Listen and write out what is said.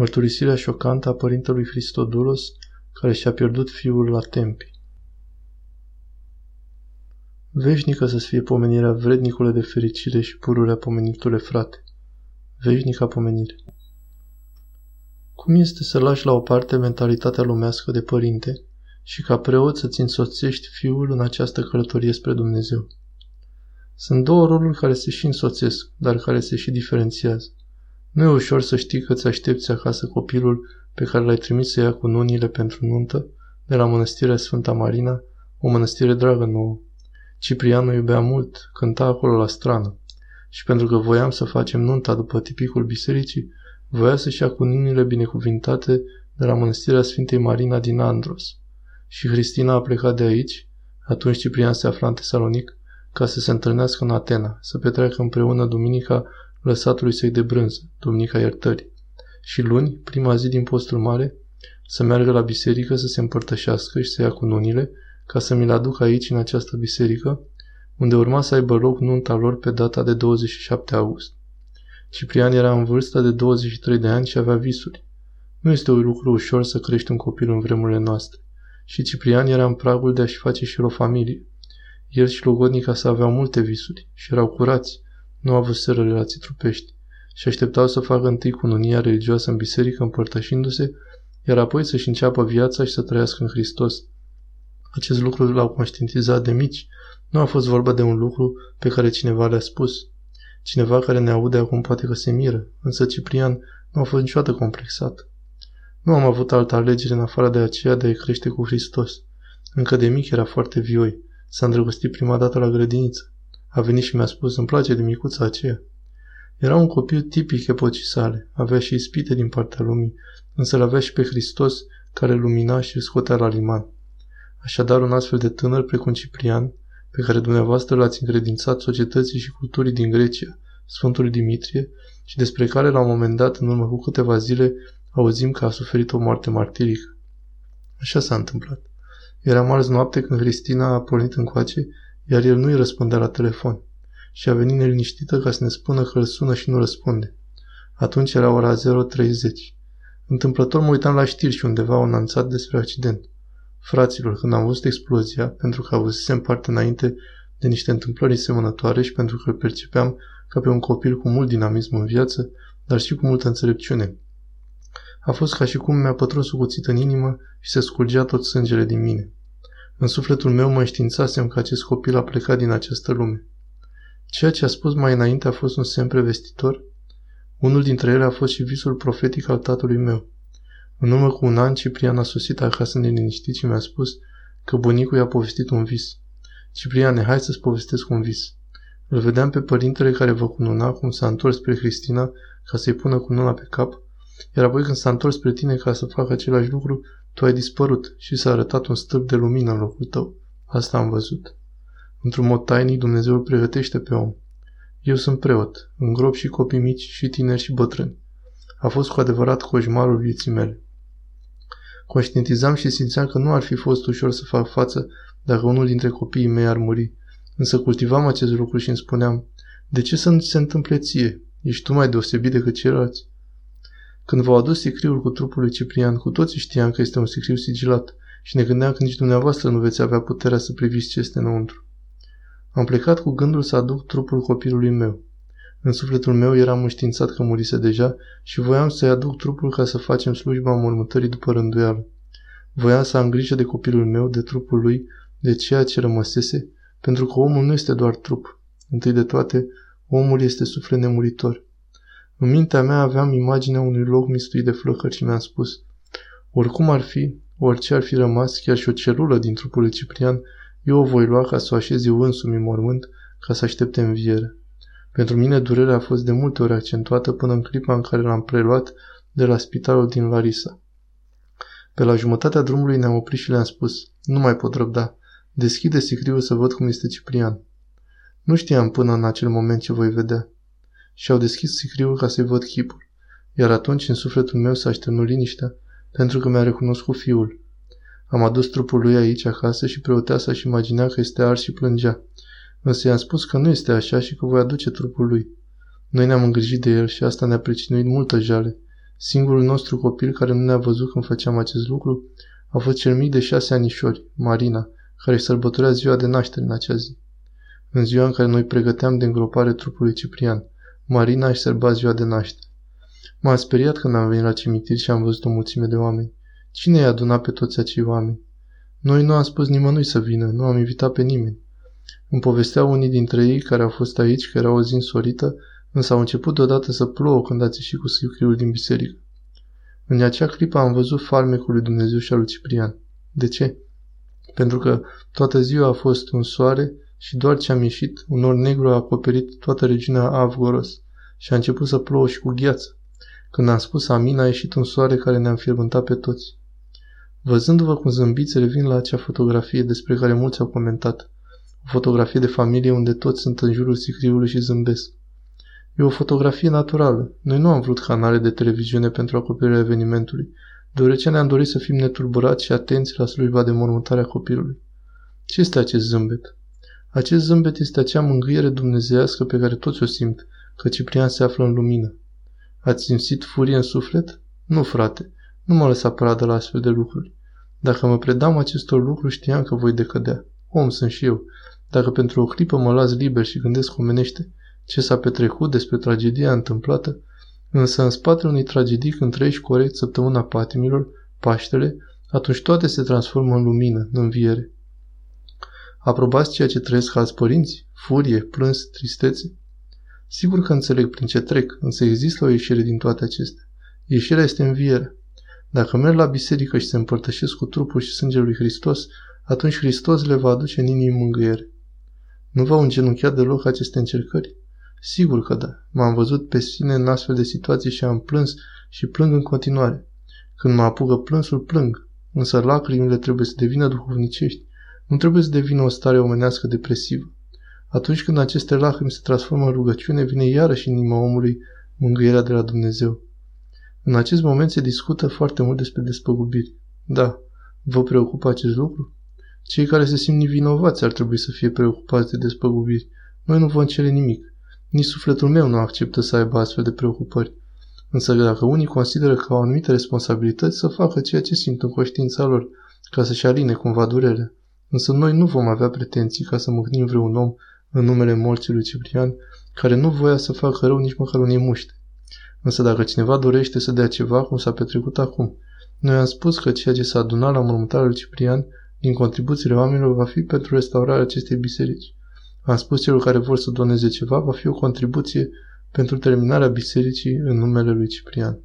Mărturisirea șocantă a părintelui Hristodulos, care și-a pierdut fiul la tempi. Veșnică să fie pomenirea vrednicule de fericire și pururea pomenitule frate. Veșnica pomenire. Cum este să lași la o parte mentalitatea lumească de părinte și ca preot să-ți însoțești fiul în această călătorie spre Dumnezeu? Sunt două roluri care se și însoțesc, dar care se și diferențiază. Nu e ușor să știi că ți aștepți acasă copilul pe care l-ai trimis să ia cu nunile pentru nuntă de la mănăstirea Sfânta Marina, o mănăstire dragă nouă. Ciprian o iubea mult, cânta acolo la strană. Și pentru că voiam să facem nunta după tipicul bisericii, voia să-și ia cu nunile binecuvintate de la mănăstirea Sfintei Marina din Andros. Și Cristina a plecat de aici, atunci Ciprian se afla în Tesalonic, ca să se întâlnească în Atena, să petreacă împreună duminica lăsatului săi de brânză, Duminica Iertării. Și luni, prima zi din postul mare, să meargă la biserică să se împărtășească și să ia cununile, ca să mi-l aduc aici, în această biserică, unde urma să aibă loc nunta lor pe data de 27 august. Ciprian era în vârstă de 23 de ani și avea visuri. Nu este un lucru ușor să crești un copil în vremurile noastre. Și Ciprian era în pragul de a-și face și el o familie. El și logodnica să aveau multe visuri și erau curați, nu avuseră relații trupești și așteptau să facă întâi cununia religioasă în biserică împărtășindu-se, iar apoi să-și înceapă viața și să trăiască în Hristos. Acest lucru l-au conștientizat de mici. Nu a fost vorba de un lucru pe care cineva le-a spus. Cineva care ne aude acum poate că se miră, însă Ciprian nu a fost niciodată complexat. Nu am avut altă alegere în afară de aceea de a crește cu Hristos. Încă de mic era foarte vioi. S-a îndrăgostit prima dată la grădiniță. A venit și mi-a spus, îmi place de micuța aceea. Era un copil tipic epocii sale, avea și ispite din partea lumii, însă îl avea și pe Hristos care lumina și îl scotea la liman. Așadar, un astfel de tânăr precum Ciprian, pe care dumneavoastră l-ați încredințat societății și culturii din Grecia, Sfântul Dimitrie, și despre care la un moment dat, în urmă cu câteva zile, auzim că a suferit o moarte martirică. Așa s-a întâmplat. Era marți noapte când Cristina a pornit încoace iar el nu-i răspundea la telefon și a venit neliniștită ca să ne spună că îl sună și nu răspunde. Atunci era ora 0.30. Întâmplător mă uitam la știri și undeva au anunțat despre accident. Fraților, când am văzut explozia, pentru că avusesem parte înainte de niște întâmplări semănătoare și pentru că îl percepeam ca pe un copil cu mult dinamism în viață, dar și cu multă înțelepciune. A fost ca și cum mi-a pătruns o cuțită în inimă și se scurgea tot sângele din mine. În sufletul meu mă înștiințasem că acest copil a plecat din această lume. Ceea ce a spus mai înainte a fost un semn prevestitor. Unul dintre ele a fost și visul profetic al tatălui meu. În urmă cu un an, Ciprian a sosit acasă neliniștit și mi-a spus că bunicul i-a povestit un vis. Cipriane, hai să-ți povestesc un vis. Îl vedeam pe părintele care vă cununa cum s-a întors spre Cristina ca să-i pună cununa pe cap, iar apoi când s-a întors spre tine ca să facă același lucru, tu ai dispărut și s-a arătat un stâlp de lumină în locul tău. Asta am văzut. Într-un mod tainic Dumnezeu îl pregătește pe om. Eu sunt preot, îngrop și copii mici și tineri și bătrâni. A fost cu adevărat coșmarul vieții mele. Conștientizam și simțeam că nu ar fi fost ușor să fac față dacă unul dintre copiii mei ar muri. Însă cultivam acest lucru și îmi spuneam, de ce să nu se întâmple ție? Ești tu mai deosebit decât ceilalți? Când v-au adus sicriul cu trupul lui Ciprian, cu toții știam că este un sicriu sigilat și ne gândeam că nici dumneavoastră nu veți avea puterea să priviți ce este înăuntru. Am plecat cu gândul să aduc trupul copilului meu. În sufletul meu eram înștiințat că murise deja și voiam să-i aduc trupul ca să facem slujba mormântării după rânduială. Voiam să am grijă de copilul meu, de trupul lui, de ceea ce rămăsese, pentru că omul nu este doar trup. Întâi de toate, omul este suflet nemuritor. În mintea mea aveam imaginea unui loc mistuit de flăcări și mi-am spus, oricum ar fi, orice ar fi rămas, chiar și o celulă din trupul lui Ciprian, eu o voi lua ca să o așez eu însumi în mormânt, ca să aștepte înviere. Pentru mine durerea a fost de multe ori accentuată până în clipa în care l-am preluat de la spitalul din Larisa. Pe la jumătatea drumului ne-am oprit și le-am spus, nu mai pot răbda, deschide sicriul să văd cum este Ciprian. Nu știam până în acel moment ce voi vedea și au deschis sicriul ca să-i văd chipul. Iar atunci în sufletul meu s-a așternut liniștea, pentru că mi-a recunoscut fiul. Am adus trupul lui aici acasă și preoteasa și imagina că este ars și plângea. Însă i-am spus că nu este așa și că voi aduce trupul lui. Noi ne-am îngrijit de el și asta ne-a pricinuit multă jale. Singurul nostru copil care nu ne-a văzut când făceam acest lucru a fost cel mic de șase anișori, Marina, care își sărbătorea ziua de naștere în acea zi. În ziua în care noi pregăteam de îngropare trupului Ciprian, Marina își sărba ziua de naștere. M-am speriat când am venit la cimitir și am văzut o mulțime de oameni. Cine i-a adunat pe toți acei oameni? Noi nu am spus nimănui să vină, nu am invitat pe nimeni. Îmi povesteau unii dintre ei care au fost aici că era o zi însorită, însă au început deodată să plouă când ați ieșit cu scriul din biserică. În acea clipă am văzut farmecul lui Dumnezeu și al lui Ciprian. De ce? Pentru că toată ziua a fost un soare și doar ce am ieșit, un nor negru a acoperit toată regiunea Avgoros și a început să plouă și cu gheață. Când am spus amin, a ieșit un soare care ne-a înfierbântat pe toți. Văzându-vă cum zâmbiți, revin la acea fotografie despre care mulți au comentat. O fotografie de familie unde toți sunt în jurul sicriului și zâmbesc. E o fotografie naturală. Noi nu am vrut canale de televiziune pentru acoperirea evenimentului, deoarece ne-am dorit să fim netulburați și atenți la slujba de mormântare a copilului. Ce este acest zâmbet? Acest zâmbet este acea mângâiere dumnezească pe care toți o simt, că Ciprian se află în lumină. Ați simțit furie în suflet? Nu, frate, nu mă lăsa pradă la astfel de lucruri. Dacă mă predam acestor lucruri, știam că voi decădea. Om sunt și eu. Dacă pentru o clipă mă las liber și gândesc omenește ce s-a petrecut despre tragedia întâmplată, însă în spatele unei tragedii când trăiești corect săptămâna patimilor, Paștele, atunci toate se transformă în lumină, în înviere. Aprobați ceea ce trăiesc alți părinți? Furie, plâns, tristețe? Sigur că înțeleg prin ce trec, însă există o ieșire din toate acestea. Ieșirea este învierea. Dacă merg la biserică și se împărtășesc cu trupul și sângele lui Hristos, atunci Hristos le va aduce în inimii mângâiere. Nu v-au îngenunchiat deloc aceste încercări? Sigur că da. M-am văzut pe sine în astfel de situații și am plâns și plâng în continuare. Când mă apucă plânsul, plâng. Însă lacrimile trebuie să devină duhovnicești. Nu trebuie să devină o stare omenească depresivă. Atunci când aceste lacrimi se transformă în rugăciune, vine iarăși în inima omului mângâierea de la Dumnezeu. În acest moment se discută foarte mult despre despăgubiri. Da, vă preocupă acest lucru? Cei care se simt vinovați ar trebui să fie preocupați de despăgubiri. Noi nu vom cere nimic. Nici sufletul meu nu acceptă să aibă astfel de preocupări. Însă dacă unii consideră că au anumite responsabilități, să facă ceea ce simt în conștiința lor, ca să-și aline cumva durerea. Însă noi nu vom avea pretenții ca să mâhnim vreun om în numele morții lui Ciprian, care nu voia să facă rău nici măcar unei muște. Însă dacă cineva dorește să dea ceva, cum s-a petrecut acum, noi am spus că ceea ce s-a adunat la mormântarea lui Ciprian din contribuțiile oamenilor va fi pentru restaurarea acestei biserici. Am spus celor care vor să doneze ceva, va fi o contribuție pentru terminarea bisericii în numele lui Ciprian.